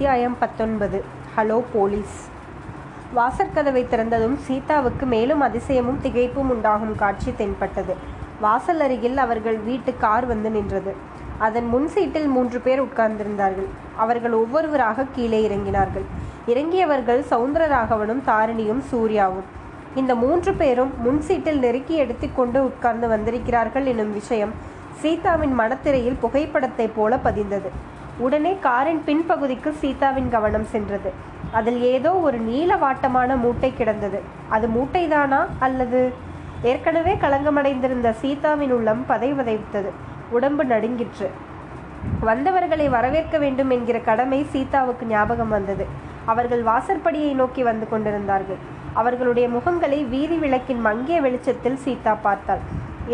அத்தியாயம் பத்தொன்பது. Hello police. வாசற்கதவை திறந்ததும் சீதாவுக்கு மேலும் அதிசயமும் திகைப்பும் உண்டாகும் காட்சி தென்பட்டது. வாசல் அருகில் அவர்கள் வீட்டு கார் வந்து நின்றது. அதன் முன் சீட்டில் மூன்று பேர் உட்கார்ந்திருந்தார்கள். அவர்கள் ஒவ்வொருவராக கீழே இறங்கினார்கள். இறங்கியவர்கள் சவுந்தரராகவனும் தாரிணியும் சூர்யாவும். இந்த மூன்று பேரும் முன் சீட்டில் நெருக்கி எடுத்துக்கொண்டு உட்கார்ந்து வந்திருக்கிறார்கள் எனும் விஷயம் சீதாவின் மனத்திரையில் புகைப்படத்தைப் போல பதிந்தது. உடனே காரின் பின்பகுதிக்கு சீதாவின் கவனம் சென்றது. அதில் ஏதோ ஒரு நீல வாட்டமான மூட்டை கிடந்தது. அது மூட்டைதானா? அல்லது? ஏற்கனவே களங்கமடைந்திருந்த சீதாவின் உள்ளம் பதை வதைத்தது உடம்பு நடுங்கிற்று. வந்தவர்களை வரவேற்க வேண்டும் என்கிற கடமை சீதாவுக்கு ஞாபகம் வந்தது. அவர்கள் வாசற்படியை நோக்கி வந்து கொண்டிருந்தார்கள். அவர்களுடைய முகங்களை வீதி விளக்கின் மங்கிய வெளிச்சத்தில் சீதா பார்த்தாள்.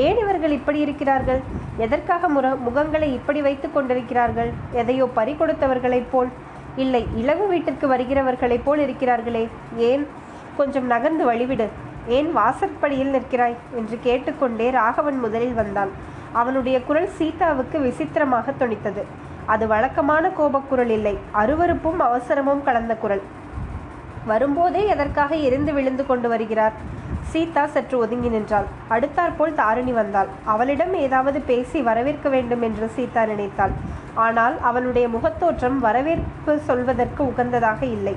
ஏன் இவர்கள் இப்படி இருக்கிறார்கள்? எதற்காக முற முகங்களை இப்படி வைத்து கொண்டிருக்கிறார்கள்? எதையோ பறி கொடுத்தவர்களைப் போல். இல்லை இளவு வீட்டிற்கு வருகிறவர்களைப் போல் இருக்கிறார்களே. ஏன்? கொஞ்சம் நகர்ந்து வழிவிடு. ஏன் வாசற்படியில் நிற்கிறாய்? என்று கேட்டுக்கொண்டே ராகவன் முதலில் வந்தான். அவனுடைய குரல் சீதாவுக்கு விசித்திரமாக துணித்தது அது வழக்கமான கோபக்குரல் இல்லை. அருவருப்பும் அவசரமும் கலந்த குரல். வரும்போதே எதற்காக எரிந்து விழுந்து கொண்டு வருகிறார்? சீதா சற்று ஒதுங்கி நின்றாள். அடுத்தாற்போல் தாரிணி வந்தாள். அவளிடம் ஏதாவது பேசி வரவேற்க வேண்டும் என்று சீதா நினைத்தாள். ஆனால் அவளுடைய முகத்தோற்றம் வரவேற்பு சொல்வதற்கு உகந்ததாக இல்லை.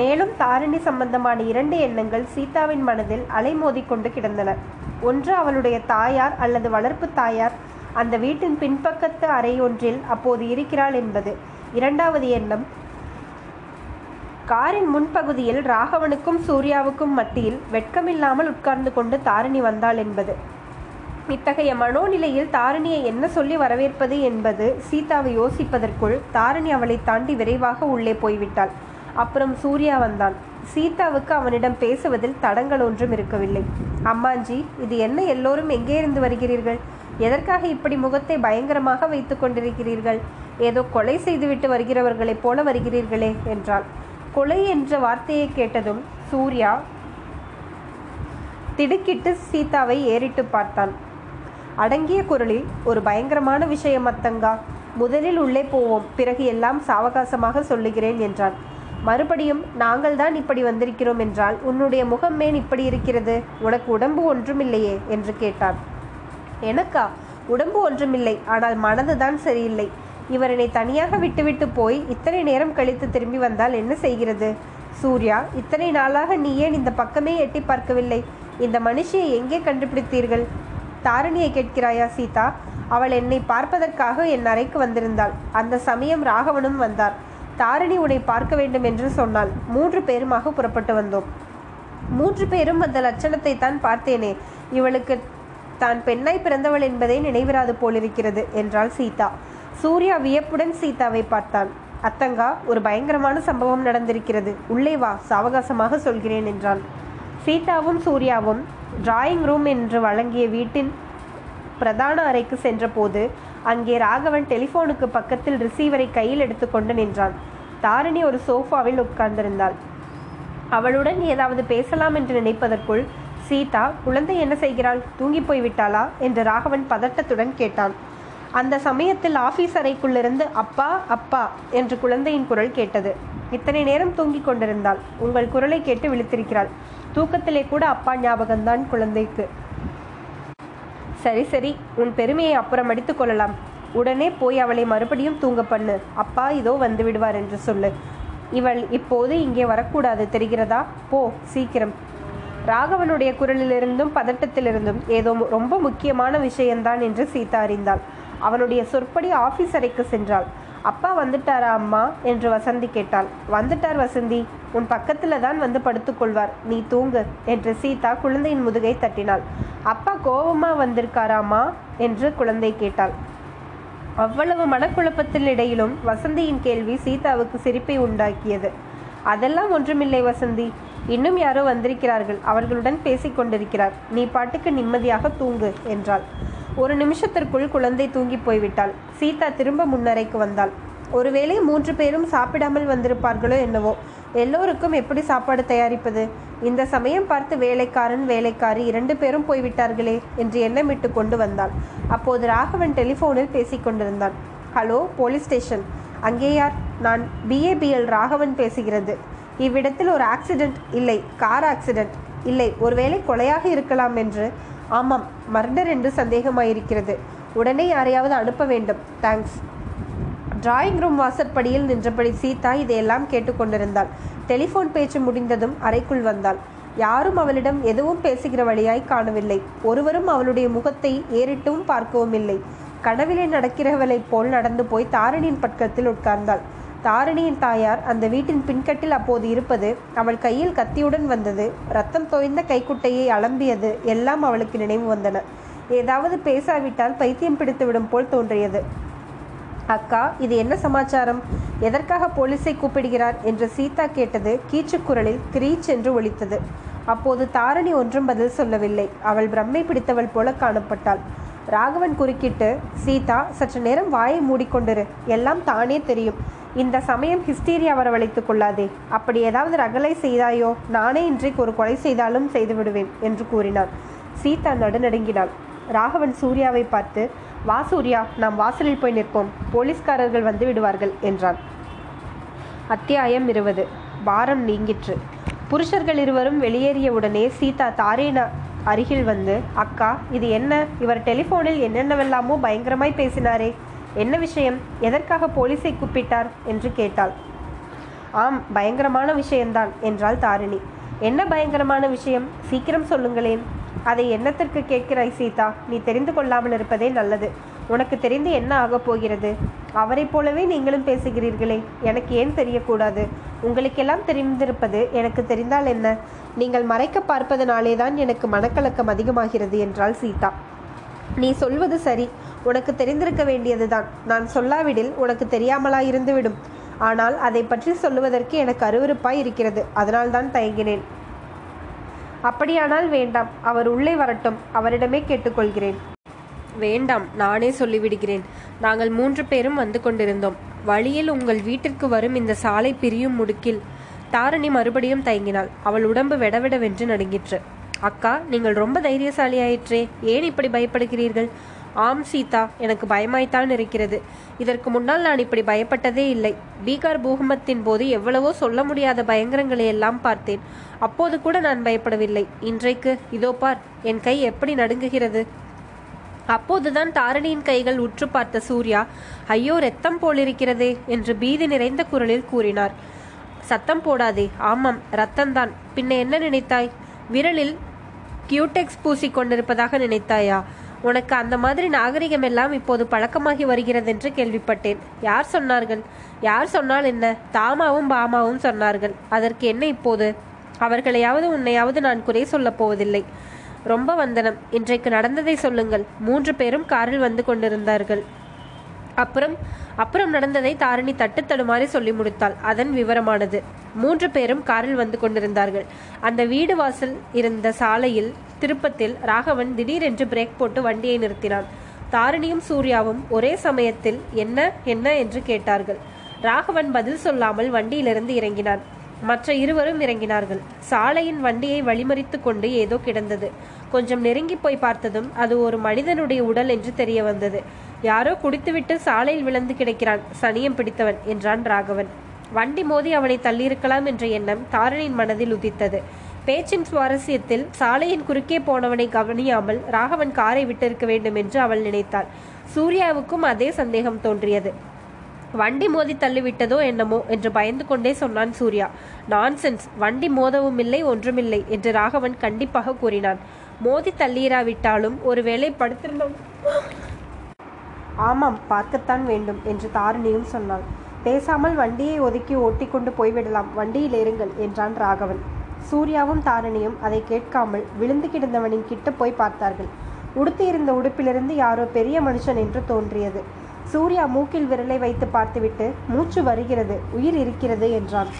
மேலும் தாரிணி சம்பந்தமான இரண்டு எண்ணங்கள் சீதாவின் மனதில் அலைமோதிக்கொண்டு கிடந்தன. ஒன்று அவளுடைய தாயார் அல்லது வளர்ப்பு தாயார். அந்த வீட்டின் பின்பக்கத்து அறை ஒன்றில் அப்போது இருக்கிறாள் என்பது. இரண்டாவது எண்ணம் காரின் முன்பகுதியில் ராகவனுக்கும் சூர்யாவுக்கும் மத்தியில் வெட்கமில்லாமல் உட்கார்ந்து கொண்டு தாரிணி வந்தாள் என்பது. இத்தகைய மனோநிலையில் தாரிணியை என்ன சொல்லி வரவேற்பது என்பது சீதாவை யோசிப்பதற்குள் தாரிணி அவளை தாண்டி விரைவாக உள்ளே போய்விட்டாள். அப்புறம் சூர்யா வந்தான். சீதாவுக்கு அவனிடம் பேசுவதில் தடங்கள் ஒன்றும் இருக்கவில்லை. அம்மாஞ்சி இது என்ன எல்லோரும் எங்கே இருந்து வருகிறீர்கள்? எதற்காக இப்படி முகத்தை பயங்கரமாக வைத்துக் கொண்டிருக்கிறீர்கள்? ஏதோ கொலை செய்துவிட்டு வருகிறவர்களைப் போல வருகிறீர்களே என்றாள். கொலை என்ற வார்த்தையை கேட்டதும் சூர்யா திடுக்கிட்டு சீதாவை ஏறிட்டு பார்த்தான். அடங்கிய குரலில் ஒரு பயங்கரமான விஷயம் அத்தங்கா முதலில் உள்ளே போவோம் பிறகு எல்லாம் சாவகாசமாக சொல்லுகிறேன் என்றான். மறுபடியும் நாங்கள் தான் இப்படி வந்திருக்கிறோம் என்றால் உன்னுடைய முகம் மேன் இப்படி இருக்கிறது? உனக்கு உடம்பு ஒன்றுமில்லையே என்று கேட்டான். எனக்கா? உடம்பு ஒன்றுமில்லை ஆனால் மனதுதான் சரியில்லை. இவரனை தனியாக விட்டுவிட்டு போய் இத்தனை நேரம் கழித்து திரும்பி வந்தால் என்ன செய்கிறது? சூர்யா இத்தனை நாளாக நீ ஏன் இந்த பக்கமே எட்டி பார்க்கவில்லை? இந்த மனுஷியை எங்கே கண்டுபிடித்தீர்கள்? தாரிணியை கேட்கிறாயா சீதா? அவள் என்னை பார்ப்பதற்காக என் அறைக்கு வந்திருந்தாள். அந்த சமயம் ராகவனும் வந்தார். தாரிணி உன்னை பார்க்க வேண்டும் என்று சொன்னாள். மூன்று பேருமாக புறப்பட்டு வந்தோம். மூன்று பேரும் அந்த லட்சணத்தை தான் பார்த்தேனே. இவளுக்கு தான் பெண்ணாய் பிறந்தவள் என்பதே நினைவிராது போலிருக்கிறது என்றாள் சீதா. சூர்யா வியப்புடன் சீதாவை பார்த்தான் அத்தங்கா ஒரு பயங்கரமான சம்பவம் நடந்திருக்கிறது. உள்ளே வா சாவகாசமாக சொல்கிறேன் என்றான். சீதாவும் சூர்யாவும் டிராயிங் ரூம் என்று வழங்கிய வீட்டின் பிரதான அறைக்கு சென்றபோது அங்கே ராகவன் டெலிஃபோனுக்கு பக்கத்தில் ரிசீவரை கையில் எடுத்துக்கொண்டு நின்றான். தாரிணி ஒரு சோஃபாவில் உட்கார்ந்திருந்தாள். அவளுடன் ஏதாவது பேசலாம் என்று நினைப்பதற்குள் சீதா குழந்தை என்ன செய்கிறாள்? தூங்கி போய் விட்டாளா என்று ராகவன் பதட்டத்துடன் கேட்டான். அந்த சமயத்தில் ஆபீஸ் அறைக்குள்ளிருந்து அப்பா அப்பா என்று குழந்தையின் குரல் கேட்டது. இத்தனை நேரம் தூங்கிக் கொண்டிருந்தாள். உங்கள் குரலை கேட்டு விழித்திருக்கிறாள். தூக்கத்திலே கூட அப்பா ஞாபகம்தான் குழந்தைக்கு. சரி சரி. உன் பெருமையை அப்புறம் அடித்துக் கொள்ளலாம். உடனே போய் அவளை மறுபடியும் தூங்க பண்ணு. அப்பா இதோ வந்து விடுவார் என்று சொல்லு. இவள் இப்போது இங்கே வரக்கூடாது. தெரிகிறதா? போ சீக்கிரம். ராகவனுடைய குரலிலிருந்தும் பதட்டத்திலிருந்தும் ஏதோ ரொம்ப முக்கியமான விஷயம்தான் என்று சீதா அறிந்தாள். அவனுடைய சொற்படி ஆஃபீஸ் அறைக்கு சென்றாள். அப்பா வந்துட்டாரா அம்மா? என்று வசந்தி கேட்டாள். வந்துட்டார் வசந்தி. உன் பக்கத்துல தான் வந்து படுத்துக்கொள்வார் நீ தூங்கு என்று சீதா குழந்தையின் முதுகை தட்டினாள். அப்பா கோபமா வந்திருக்காராமா என்று குழந்தை கேட்டாள். அவ்வளவு மனக்குழப்பத்தில் இடையிலும் வசந்தியின் கேள்வி சீதாவுக்கு சிரிப்பை உண்டாக்கியது. அதெல்லாம் ஒன்றுமில்லை வசந்தி. இன்னும் யாரோ வந்திருக்கிறார்கள். அவர்களுடன் பேசிக் கொண்டிருக்கிறார். நீ பாட்டுக்கு நிம்மதியாக தூங்கு என்றாள். ஒரு நிமிஷத்திற்குள் குழந்தை தூங்கி போய்விட்டாள். சீதா திரும்ப முன்னரைக்கு வந்தாள். ஒருவேளை மூன்று பேரும் சாப்பிடாமல் வந்திருப்பார்களோ என்னவோ? எல்லோருக்கும் எப்படி சாப்பாடு தயாரிப்பது? இந்த சமயம் பார்த்து வேலைக்காரன் வேலைக்காரி இரண்டு பேரும் போய்விட்டார்களே என்று எண்ணமிட்டு கொண்டு வந்தாள். அப்போது ராகவன் டெலிஃபோனில் பேசிக்கொண்டிருந்தான் ஹலோ போலீஸ் ஸ்டேஷன். அங்கே யார்? நான் பிஏபிஎல் ராகவன் பேசுகிறது. இவ்விடத்தில் ஒரு ஆக்சிடென்ட் இல்லை கார் ஆக்சிடென்ட். இல்லை ஒருவேளை கொலையாக இருக்கலாம் என்று. ஆமாம் மர்டர் என்று சந்தேகமாயிருக்கிறது. உடனே யாரையாவது அனுப்ப வேண்டும். தேங்க்ஸ் டிராயிங் ரூம் வாசற்படியில் நின்றபடி சீதா இதையெல்லாம் கேட்டுக்கொண்டிருந்தாள். டெலிஃபோன் பேச்சு முடிந்ததும் அறைக்குள் வந்தாள். யாரும் அவளிடம் எதுவும் பேசுகிற வழியாய் காணவில்லை. ஒருவரும் அவளுடைய முகத்தை ஏறிட்டும் பார்க்கவும் இல்லை. கனவிலே நடக்கிறவளைப் போல் நடந்து போய் தாரணியின் பக்கத்தில் உட்கார்ந்தாள். தாரிணியின் தாயார் அந்த வீட்டின் பின்கட்டில் அப்போது இருப்பது அவள் கையில் கத்தியுடன் வந்தது. ரத்தம் தோய்ந்த கைக்குட்டையை அலம்பியது. எல்லாம் அவளுக்கு நினைவு வந்தன. ஏதாவது பேசாவிட்டால் பைத்தியம் பிடித்துவிடும் போல் தோன்றியது. அக்கா இது என்ன சமாச்சாரம்? எதற்காக போலீஸை கூப்பிடுகிறார்? என்று சீதா கேட்டது கீச்சுக்குரலில் கிரீச் என்று ஒலித்தது. அப்போது தாரணி ஒன்றும் பதில் சொல்லவில்லை. அவள் பிரம்மை பிடித்தவள் போல காணப்பட்டாள். ராகவன் குறுக்கிட்டு சீதா சற்று நேரம் வாயை மூடிக்கொண்டிரு. எல்லாம் தானே தெரியும். இந்த சமயம் ஹிஸ்டீரியா வரவழைத்து கொள்ளாதே. அப்படி ஏதாவது ரகலை செய்தாயோ? நானே இன்றைக்கு ஒரு கொலை செய்தாலும் செய்து விடுவேன் என்று கூறினான் சீதா நடுநடுங்கினாள். ராகவன் சூர்யாவை பார்த்து வா சூர்யா நாம் வாசலில் போய் நிற்போம். போலீஸ்காரர்கள் வந்து விடுவார்கள் என்றான். அத்தியாயம் இருபது. பாரம் நீங்கிற்று. புருஷர்கள் இருவரும் வெளியேறியவுடனே சீதா தாரேன அருகில் வந்து அக்கா இது என்ன? இவர் டெலிஃபோனில் என்னென்னவெல்லாமோ பயங்கரமாய் பேசினாரே. என்ன விஷயம்? எதற்காக போலீஸை கூப்பிட்டார்? என்று கேட்டாள். ஆம் பயங்கரமான விஷயம்தான் என்றாள் தாரிணி. என்ன பயங்கரமான விஷயம்? சீக்கிரம் சொல்லுங்களேன். அதை என்னத்திற்கு கேட்கிறாய் சீதா? நீ தெரிந்து கொள்ளாமல் இருப்பதே நல்லது. உனக்கு தெரிந்து என்ன ஆகப் போகிறது? அவரைப் போலவே நீங்களும் பேசுகிறீர்களே. எனக்கு ஏன் தெரியக்கூடாது? உங்களுக்கெல்லாம் தெரிந்திருப்பது எனக்கு தெரிந்தால் என்ன? நீங்கள் மறைக்க பார்ப்பதனாலே தான் எனக்கு மனக்கலக்கம் அதிகமாகிறது என்றாள் சீதா. நீ சொல்வது சரி. உனக்கு தெரிந்திருக்க வேண்டியதுதான். நான் சொல்லாவிடில் உனக்கு தெரியாமலா இருந்துவிடும். ஆனால் அதை பற்றி சொல்லுவதற்கு எனக்கு அருவருப்பாய் இருக்கிறது. அதனால்தான் தயங்கினேன். அப்படியானால் வேண்டாம். அவர் உள்ளே வரட்டும். அவரிடமே கேட்டுக்கொள்கிறேன். வேண்டாம். நானே சொல்லிவிடுகிறேன். நாங்கள் மூன்று பேரும் வந்து கொண்டிருந்தோம். வழியில் உங்கள் வீட்டிற்கு வரும் இந்த சாலை பிரியும் முடுக்கில். தாரணி மறுபடியும் தயங்கினாள். அவள் உடம்பு வெடவெடவென்று நடுங்கிற்று. அக்கா நீங்கள் ரொம்ப தைரியசாலியாயிற்றே. ஏன் இப்படி பயப்படுகிறீர்கள்? ஆம் சீதா எனக்கு பயமாய்த்தான் இருக்கிறது. இதற்கு முன்னால் நான் இப்படி பயப்பட்டதே இல்லை. பீகார் பூகம்பத்தின் போது எவ்வளவோ சொல்ல முடியாத பயங்கரங்களை எல்லாம் பார்த்தேன். அப்போது கூட நான் பயப்படவில்லை. இன்றைக்கு இதோ பார் என் கை எப்படி நடுங்குகிறது? அப்போதுதான் தாரணியின் கைகள் உற்று பார்த்த சூர்யா ஐயோ ரத்தம் போலிருக்கிறதே என்று பீதி நிறைந்த குரலில் கூறினார். சத்தம் போடாதே ஆமாம் ரத்தம்தான். பின்ன என்ன நினைத்தாய்? விரலில் கியூடெக்ஸ் பூசி கொண்டிருப்பதாக நினைத்தாயா? உனக்கு அந்த மாதிரி நாகரிகம் எல்லாம் இப்போது பழக்கமாகி வருகிறது என்று கேள்விப்பட்டேன். யார் சொன்னார்கள்? யார் சொன்னால் என்ன? தாமாவும் பாமாவும் சொன்னார்கள். அதற்கு என்ன இப்போது? அவர்களையாவது உன்னையாவது நான் குறை சொல்லப் போவதில்லை. ரொம்ப வந்தனம். இன்றைக்கு நடந்ததை சொல்லுங்கள். மூன்று பேரும் காரில் வந்து கொண்டிருந்தார்கள். அப்புறம் அப்புறம் நடந்ததை தாரிணி தட்டு தடுமாறி சொல்லி முடித்தாள். அதன் விவரமானது. மூன்று பேரும் காரில் வந்து கொண்டிருந்தார்கள். அந்த வீடு வாசல் இருந்த சாலையில் திருப்பத்தில் ராகவன் திடீரென்று பிரேக் போட்டு வண்டியை நிறுத்தினான். தாரிணியும் சூர்யாவும் ஒரே சமயத்தில் என்ன என்ன என்று கேட்டார்கள். ராகவன் பதில் சொல்லாமல் வண்டியிலிருந்து இறங்கினான். மற்ற இருவரும் இறங்கினார்கள். சாலையின் வண்டியை வழிமறித்து கொண்டு ஏதோ கிடந்தது. கொஞ்சம் நெருங்கி போய் பார்த்ததும் அது ஒரு மனிதனுடைய உடல் என்று தெரிய வந்தது. யாரோ குடித்துவிட்டு சாலையில் விழுந்து கிடக்கிறான். சனியம் பிடித்தவன் என்றான் ராகவன். வண்டி மோதி அவனை தள்ளியிருக்கலாம் என்ற எண்ணம் தாரணியின் மனதில் உதித்தது. பேச்சின் சுவாரஸ்யத்தில் சாலையின் குறுக்கே போனவனை கவனியாமல் ராகவன் காரை விட்டிருக்க வேண்டும் என்று அவள் நினைத்தாள். சூர்யாவுக்கும் அதே சந்தேகம் தோன்றியது. வண்டி மோதி தள்ளிவிட்டதோ என்னமோ என்று பயந்து கொண்டே சொன்னான் சூர்யா. நான்சென்ஸ் வண்டி மோதவும் இல்லை ஒன்றுமில்லை என்று ராகவன் கண்டிப்பாக கூறினான். மோதி தள்ளியிராவிட்டாலும் ஒருவேளை படுத்திருந்தோம். ஆமாம் பார்க்கத்தான் வேண்டும் என்று தாரிணியும் சொன்னாள். பேசாமல் வண்டியை ஒதுக்கி ஓட்டி கொண்டு போய்விடலாம். வண்டியில் ஏறுங்கள் என்றான் ராகவன். சூர்யாவும் தாரணியும் அதை கேட்காமல் விழுந்து கிடந்தவனின் கிட்ட போய் பார்த்தார்கள். உடுத்தியிருந்த உடுப்பிலிருந்து யாரோ பெரிய மனுஷன் என்று தோன்றியது. சூர்யா மூக்கில் விரலை வைத்து பார்த்துவிட்டு மூச்சு வருகிறது உயிர் இருக்கிறது என்றான்.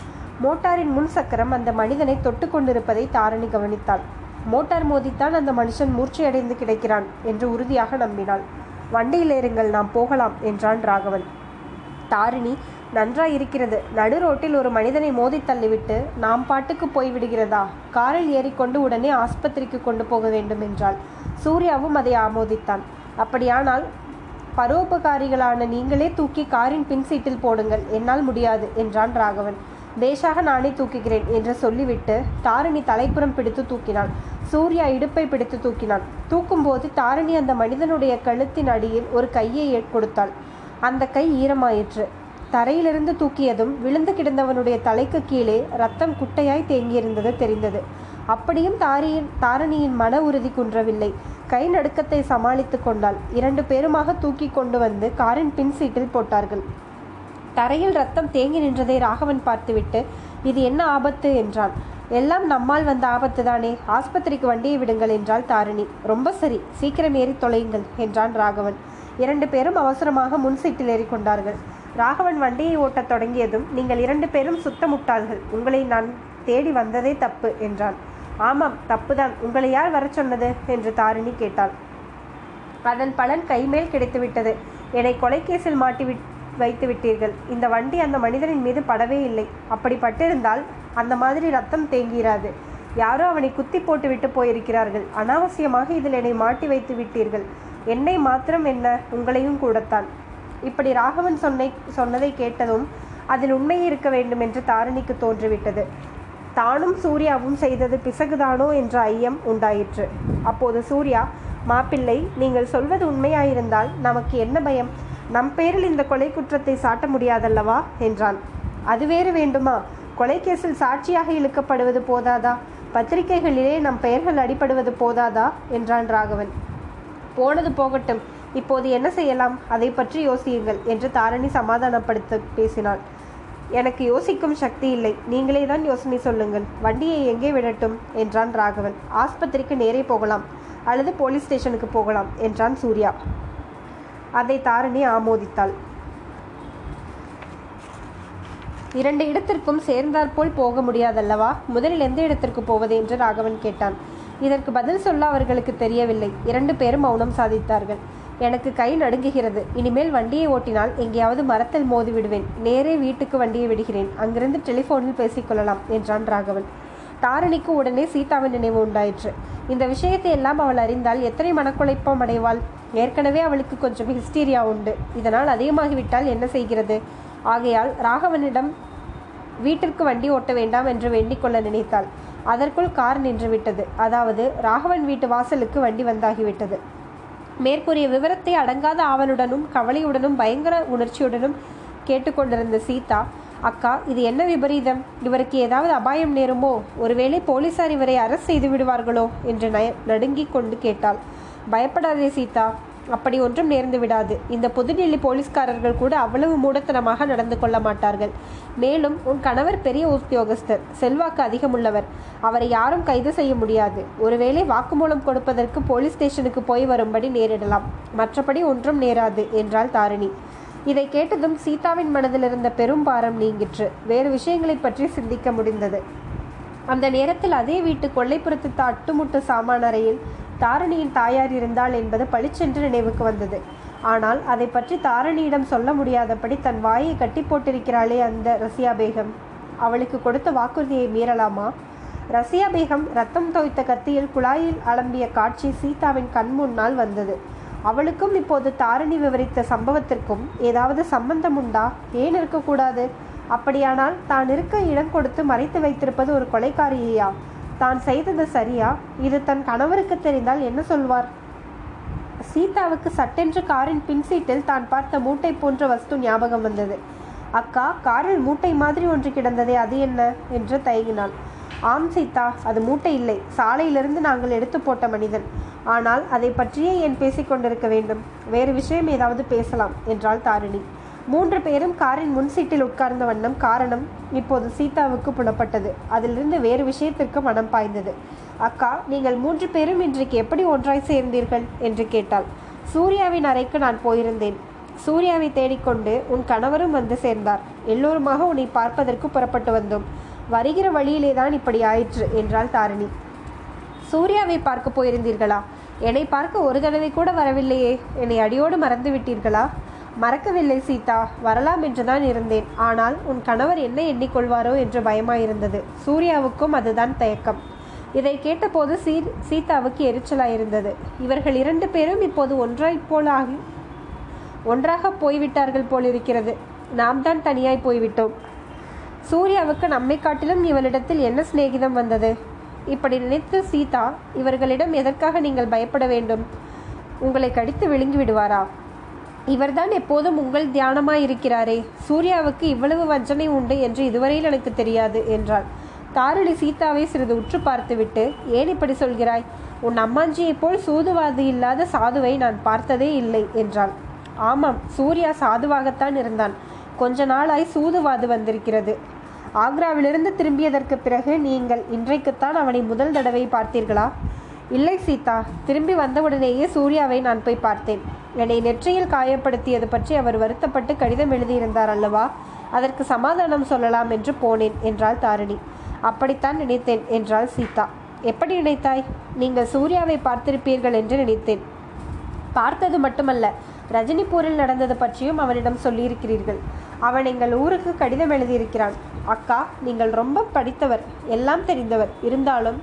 மோட்டாரின் முன் சக்கரம் அந்த மனிதனை தொட்டு கொண்டிருப்பதை தாரணி கவனித்தாள். மோட்டார் மோதித்தான் அந்த மனுஷன் மூர்ச்சையடைந்து கிடைக்கிறான் என்று உறுதியாக நம்பினாள். வண்டியில் ஏறுங்கள் நாம் போகலாம் என்றான் ராகவன். தாரிணி நன்றாய் இருக்கிறது நடு ரோட்டில் ஒரு மனிதனை மோதி தள்ளிவிட்டு நாம் பாட்டுக்கு போய்விடுகிறதா காரில் ஏறிக்கொண்டு உடனே ஆஸ்பத்திரிக்கு கொண்டு போக வேண்டும் என்றாள். சூர்யாவும் அதை ஆமோதித்தான். அப்படியானால் பரோபகாரிகளான நீங்களே தூக்கி காரின் பின் சீட்டில் போடுங்கள் என்னால் முடியாது என்றான் ராகவன். பேஷாக நானே தூக்குகிறேன் என்று சொல்லிவிட்டு தாரிணி தலைப்புறம் பிடித்து தூக்கினான் சூர்யா இடுப்பை பிடித்து தூக்கினான் தூக்கும்போது தாரிணி அந்த மனிதனுடைய கழுத்தின் அடியில் ஒரு கையை கொடுத்தாள் அந்த கை ஈரமாயிற்று. தரையிலிருந்து தூக்கியதும் விழுந்து கிடந்தவனுடைய தலைக்கு கீழே ரத்தம் குட்டையாய் தேங்கியிருந்தது தெரிந்தது. அப்படியும் தாரியின் தாரணியின் மன உறுதி குன்றவில்லை. கை நடுக்கத்தை சமாளித்துக் கொண்டாள். இரண்டு பேருமாக தூக்கி கொண்டு வந்து காரின் பின் சீட்டில் போட்டார்கள். தரையில் ரத்தம் தேங்கி நின்றதை ராகவன் பார்த்துவிட்டு இது என்ன ஆபத்து? என்றான். எல்லாம் நம்மால் வந்த ஆபத்து தானே. ஆஸ்பத்திரிக்கு வண்டியை விடுங்கள் என்றாள் தாரிணி. ரொம்ப சரி. சீக்கிரம் ஏறி தொலையுங்கள் என்றான் ராகவன். இரண்டு பேரும் அவசரமாக முன் சீட்டில் ஏறிக்கொண்டார்கள் ராகவன் வண்டியை ஓட்டத் தொடங்கியதும் நீங்கள் இரண்டு பேரும் சுத்தமுட்டார்கள் உங்களை நான் தேடி வந்ததே தப்பு என்றான். ஆமாம் தப்புதான். உங்களை யார் வரச் சொன்னது? என்று தாரிணி கேட்டாள். அதன் பலன் கைமேல் கிடைத்துவிட்டது. என்னை கொலைகேசில் மாட்டி விட்- வைத்து விட்டீர்கள். இந்த வண்டி அந்த மனிதனின் மீது படவே இல்லை. அப்படி பட்டிருந்தால் அந்த மாதிரி ரத்தம் தேங்கிராது. யாரோ அவனை குத்தி போட்டு விட்டு போயிருக்கிறார்கள். அனாவசியமாக இதில் என்னை மாட்டி வைத்து விட்டீர்கள். என்னை மாத்திரம் என்ன? உங்களையும் கூடத்தான். இப்படி ராகவன் சொன்னை சொன்னதை கேட்டதும் அதில் உண்மை இருக்க வேண்டும் என்று தாரிணிக்கு தோன்றிவிட்டது. தானும் சூர்யாவும் செய்தது பிசகுதானோ என்ற ஐயம் உண்டாயிற்று. அப்போது சூர்யா மாப்பிள்ளை நீங்கள் சொல்வது உண்மையாயிருந்தால் நமக்கு என்ன பயம்? நம் பேரில் இந்த கொலை குற்றத்தை சாட்ட முடியாதல்லவா? என்றான். அது வேறு வேண்டுமா? கொலை கேஸில் சாட்சியாக இழுக்கப்படுவது போதாதா? பத்திரிகைகளிலே நம் பெயர்கள் அடிபடுவது போதாதா? என்றான் ராகவன். போனது போகட்டும். இப்போது என்ன செய்யலாம்? அதை பற்றி யோசியுங்கள் என்று தாரணி சமாதானப்படுத்த பேசினாள். எனக்கு யோசிக்கும் சக்தி இல்லை. நீங்களே தான் யோசனை சொல்லுங்கள். வண்டியை எங்கே விடட்டும்? என்றான் ராகவன். ஆஸ்பத்திரிக்கு நேரே போகலாம். அல்லது போலீஸ் ஸ்டேஷனுக்கு போகலாம் என்றான் சூர்யா. அதை தாரிணி ஆமோதித்தாள். இரண்டு இடத்திற்கும் சேர்ந்தாற்போல் போக முடியாதல்லவா? முதலில் எந்த இடத்திற்கு போவது என்று ராகவன் கேட்டான். இதற்கு பதில் சொல்ல அவர்களுக்கு தெரியவில்லை. இரண்டு பேரும் மௌனம் சாதித்தார்கள். எனக்கு கை நடுங்குகிறது. இனிமேல் வண்டியை ஓட்டினால் எங்கேயாவது மரத்தில் மோதி விடுவேன் நேரே வீட்டுக்கு வண்டியை விடுகிறேன். அங்கிருந்து டெலிஃபோனில் பேசிக்கொள்ளலாம் என்றான் ராகவன். தாரணிக்கு உடனே சீதாவின் நினைவு உண்டாயிற்று. இந்த விஷயத்தை எல்லாம் அவள் அறிந்தால் எத்தனை மனக்குழைப்பம் அடைவாள்? ஏற்கனவே அவளுக்கு கொஞ்சம் ஹிஸ்டீரியா உண்டு. இதனால் அதிகமாகிவிட்டால் என்ன செய்கிறது? ஆகையால் ராகவனிடம் வீட்டிற்கு வண்டி ஓட்ட வேண்டாம் என்று வேண்டிக்கொள்ள நினைத்தாள். அதற்குள் கார் நின்றுவிட்டது அதாவது ராகவன் வீட்டு வாசலுக்கு வண்டி வந்தாகிவிட்டது. மேற்கூறிய விவரத்தை அடங்காத ஆவலுடனும் கவலையுடனும் பயங்கர உணர்ச்சியுடனும் கேட்டுக்கொண்டிருந்த சீதா அக்கா இது என்ன விபரீதம்? இவருக்கு ஏதாவது அபாயம் நேருமோ? ஒருவேளை போலீசார் இவரை அரசு செய்து விடுவார்களோ? என்று நய நடுங்கிக் கொண்டு கேட்டாள். பயப்படாதே சீதா. அப்படி ஒன்றும் நேர்ந்து விடாது. இந்த புதுடெல்லி போலீஸ்காரர்கள் கூட அவ்வளவு மூடத்தனமாக நடந்து கொள்ள மாட்டார்கள். மேலும் உன் கணவர் பெரிய உத்தியோகஸ்தர். செல்வாக்கு அதிகமுள்ளவர். அவரை யாரும் கைது செய்ய முடியாது. ஒருவேளை வாக்குமூலம் கொடுப்பதற்கு போலீஸ் ஸ்டேஷனுக்கு போய் வரும்படி நேரிடலாம். மற்றபடி ஒன்றும் நேராது என்றாள் தாரிணி. இதை கேட்டதும் சீதாவின் மனதில் இருந்த பெரும் பாரம் நீங்கிற்று. வேறு விஷயங்களை பற்றி சிந்திக்க முடிந்தது. அந்த நேரத்தில் அதே வீட்டு கொள்ளைப்புறத்து அட்டுமுட்டு சாமான் அறையில் தாரணியின் தாயார் இருந்தாள் என்பது பளிச்சென்று நினைவுக்கு வந்தது. ஆனால் அதை பற்றி தாரணியிடம் சொல்ல முடியாதபடி தன் வாயை கட்டி போட்டிருக்கிறாளே அந்த ரசியா பேகம் அவளுக்கு கொடுத்த வாக்குறுதியை மீறலாமா? ரசியா பேகம் ரத்தம் தோய்த்த கத்தியில் குழாயில் அலம்பிய காட்சி சீதாவின் கண் முன்னால் வந்தது. அவளுக்கும் இப்போது தாரணி விவரித்த சம்பவத்திற்கும் ஏதாவது சம்பந்தம் உண்டா? ஏன் இருக்கக்கூடாது? அப்படியானால் தான் இருக்க இடம் கொடுத்து மறைத்து வைத்திருப்பது ஒரு கொலைக்காரியையா தான் செய்தது சரியா? இது தன் கணவருக்கு தெரிந்தால் என்ன சொல்வார்? சீதாவுக்கு சட்டென்று காரின் பின் சீட்டில் தான் பார்த்த மூட்டை போன்ற வஸ்து ஞாபகம் வந்தது. அக்கா காரில் மூட்டை மாதிரி ஒன்று கிடந்ததே அது என்ன? என்று தயங்கினாள். ஆம் சீதா அது மூட்டை இல்லை. சாலையிலிருந்து நாங்கள் எடுத்து போட்ட மனிதன். ஆனால் அதை பற்றியே ஏன் பேசிக்கொண்டிருக்க வேண்டும்? வேறு விஷயம் ஏதாவது பேசலாம் என்றாள் தாரிணி. மூன்று பேரும் காரின் முன் சீட்டில் உட்கார்ந்த வண்ணம் காரணம் இப்போது சீதாவுக்கு புலப்பட்டது. அதிலிருந்து வேறு விஷயத்திற்கு மனம் பாய்ந்தது. அக்கா நீங்கள் மூன்று பேரும் இன்றைக்கு எப்படி ஒன்றாய் சேர்ந்தீர்கள்? என்று கேட்டாள். சூர்யாவின் அறைக்கு நான் போயிருந்தேன். சூர்யாவை தேடிக்கொண்டு உன் கணவரும் வந்து சேர்ந்தார். எல்லோருமாக உன்னை பார்ப்பதற்கு புறப்பட்டு வந்தோம். வருகிற வழியிலே தான் இப்படி ஆயிற்று என்றாள் தாரிணி. சூர்யாவை பார்க்க போயிருந்தீர்களா? என்னை பார்க்க ஒரு தடவை கூட வரவில்லையே. என்னை அடியோடு மறந்து விட்டீர்களா? மறக்கவில்லை சீதா. வரலாம் என்றுதான் இருந்தேன். ஆனால் உன் கணவர் என்ன எண்ணிக்கொள்வாரோ என்று பயமாயிருந்தது. சூர்யாவுக்கும் அதுதான் தயக்கம். இதை கேட்டபோது சீ சீதாவுக்கு எரிச்சலாயிருந்தது. இவர்கள் இரண்டு பேரும் இப்போது ஒன்றாய் போலாகி ஒன்றாக போய்விட்டார்கள் போலிருக்கிறது. நாம் தான் தனியாய் போய்விட்டோம். சூர்யாவுக்கு நம்மை காட்டிலும் இவளிடத்தில் என்ன சிநேகிதம் வந்தது? இப்படி நினைத்த சீதா இவர்களிடம் எதற்காக நீங்கள் பயப்பட வேண்டும்? உங்களை கடித்து விழுங்கி விடுவாரா? இவர்தான் எப்போதும் உங்கள் தியானமாய் இருக்கிறாரே சூர்யாவுக்கு இவ்வளவு வஞ்சனை உண்டு என்று இதுவரையில் எனக்கு தெரியாது என்றாள். தாரிணி சீதாவை சிறிது உற்று பார்த்துவிட்டு ஏன் இப்படி சொல்கிறாய்? உன் அம்மாஞ்சியைப் போல் சூதுவாது இல்லாத சாதுவை நான் பார்த்ததே இல்லை என்றாள். ஆமாம் சூர்யா சாதுவாகத்தான் இருந்தான். கொஞ்ச நாளாய் சூதுவாது வந்திருக்கிறது. ஆக்ராவிலிருந்து திரும்பியதற்கு பிறகு நீங்கள் இன்றைக்குத்தான் அவனை முதல் தடவை பார்த்தீர்களா? இல்லை சீதா. திரும்பி வந்தவுடனேயே சூர்யாவை நான் போய் பார்த்தேன். என்னை நெற்றியில் காயப்படுத்தியது பற்றி அவர் வருத்தப்பட்டு கடிதம் எழுதியிருந்தார் அல்லவா? அதற்கு சமாதானம் சொல்லலாம் என்று போனேன் என்றாள் தாரிணி. அப்படித்தான் நினைத்தேன் என்றாள் சீதா. எப்படி நினைத்தாய்? நீங்கள் சூர்யாவை பார்த்திருப்பீர்கள் என்று நினைத்தேன். பார்த்தது மட்டுமல்ல ரஜினிபூரில் நடந்தது பற்றியும் அவனிடம் சொல்லியிருக்கிறீர்கள். அவன் எங்கள் ஊருக்கு கடிதம் எழுதியிருக்கிறான். அக்கா நீங்கள் ரொம்ப படித்தவர் எல்லாம் தெரிந்தவர். இருந்தாலும்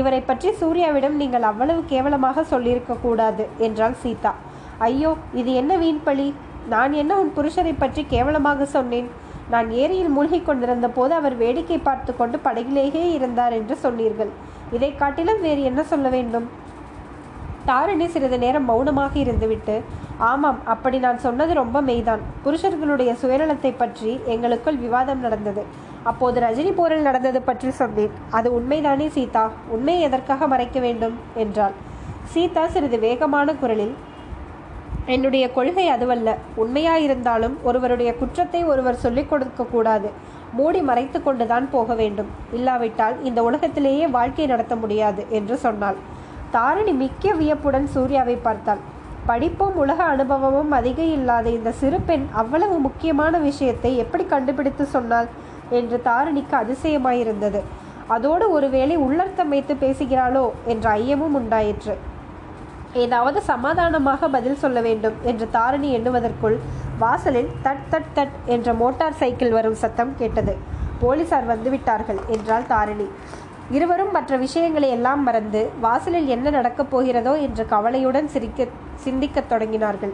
இவரை பற்றி சூர்யாவிடம் நீங்கள் அவ்வளவு கேவலமாக சொல்லியிருக்க கூடாது என்றாள் சீதா. ஐயோ இது என்ன வீண்பழி நான் என்ன உன் புருஷரை பற்றி கேவலமாக சொன்னேன்? நான் ஏரியில் மூழ்கிக் கொண்டிருந்த போது அவர் வேடிக்கை பார்த்து கொண்டு படகிலேயே இருந்தார் என்று சொன்னீர்கள். இதை காட்டிலும் வேறு என்ன சொல்ல வேண்டும்? தாரிணி சிறிது நேரம் மௌனமாக இருந்துவிட்டு ஆமாம் அப்படி நான் சொன்னது ரொம்ப மெய்தான். புருஷர்களுடைய சுயநலத்தை பற்றி எங்களுக்குள் விவாதம் நடந்தது. அப்போது ரஜினி போரில் நடந்தது பற்றி சொன்னேன். அது உண்மைதானே சீதா? உண்மையை எதற்காக மறைக்க வேண்டும்? என்றாள். சீதா சிறிது வேகமான குரலில் என்னுடைய கொள்கை அதுவல்ல. உண்மையாயிருந்தாலும் ஒருவருடைய குற்றத்தை ஒருவர் சொல்லிக் கொடுக்க கூடாது. மூடி மறைத்து கொண்டுதான் போக வேண்டும். இல்லாவிட்டால் இந்த உலகத்திலேயே வாழ்க்கை நடத்த முடியாது என்று சொன்னாள். தாரிணி மிக்க வியப்புடன் சூர்யாவை பார்த்தாள். படிப்பும் உலக அனுபவமும் அதிக இல்லாத இந்த சிறு பெண் அவ்வளவு முக்கியமான விஷயத்தை எப்படி கண்டுபிடித்து சொன்னாள் என்று தாரிணிக்கு அதிசயமாயிருந்தது. அதோடு ஒருவேளை உள்ளர்த்தம் வைத்து பேசுகிறாளோ என்ற ஐயமும் உண்டாயிற்று. ஏதாவது சமாதானமாக பதில் சொல்ல வேண்டும் என்று தாரிணி எண்ணுவதற்குள் வாசலில் தட் தட் தட் என்ற மோட்டார் சைக்கிள் வரும் சத்தம் கேட்டது. போலீசார் வந்துவிட்டார்கள் என்றாள் தாரிணி. இருவரும் மற்ற விஷயங்களை எல்லாம் மறந்து வாசலில் என்ன நடக்கப் போகிறதோ என்ற கவலையுடன் சிரிக்க சிந்திக்கத் தொடங்கினார்கள்.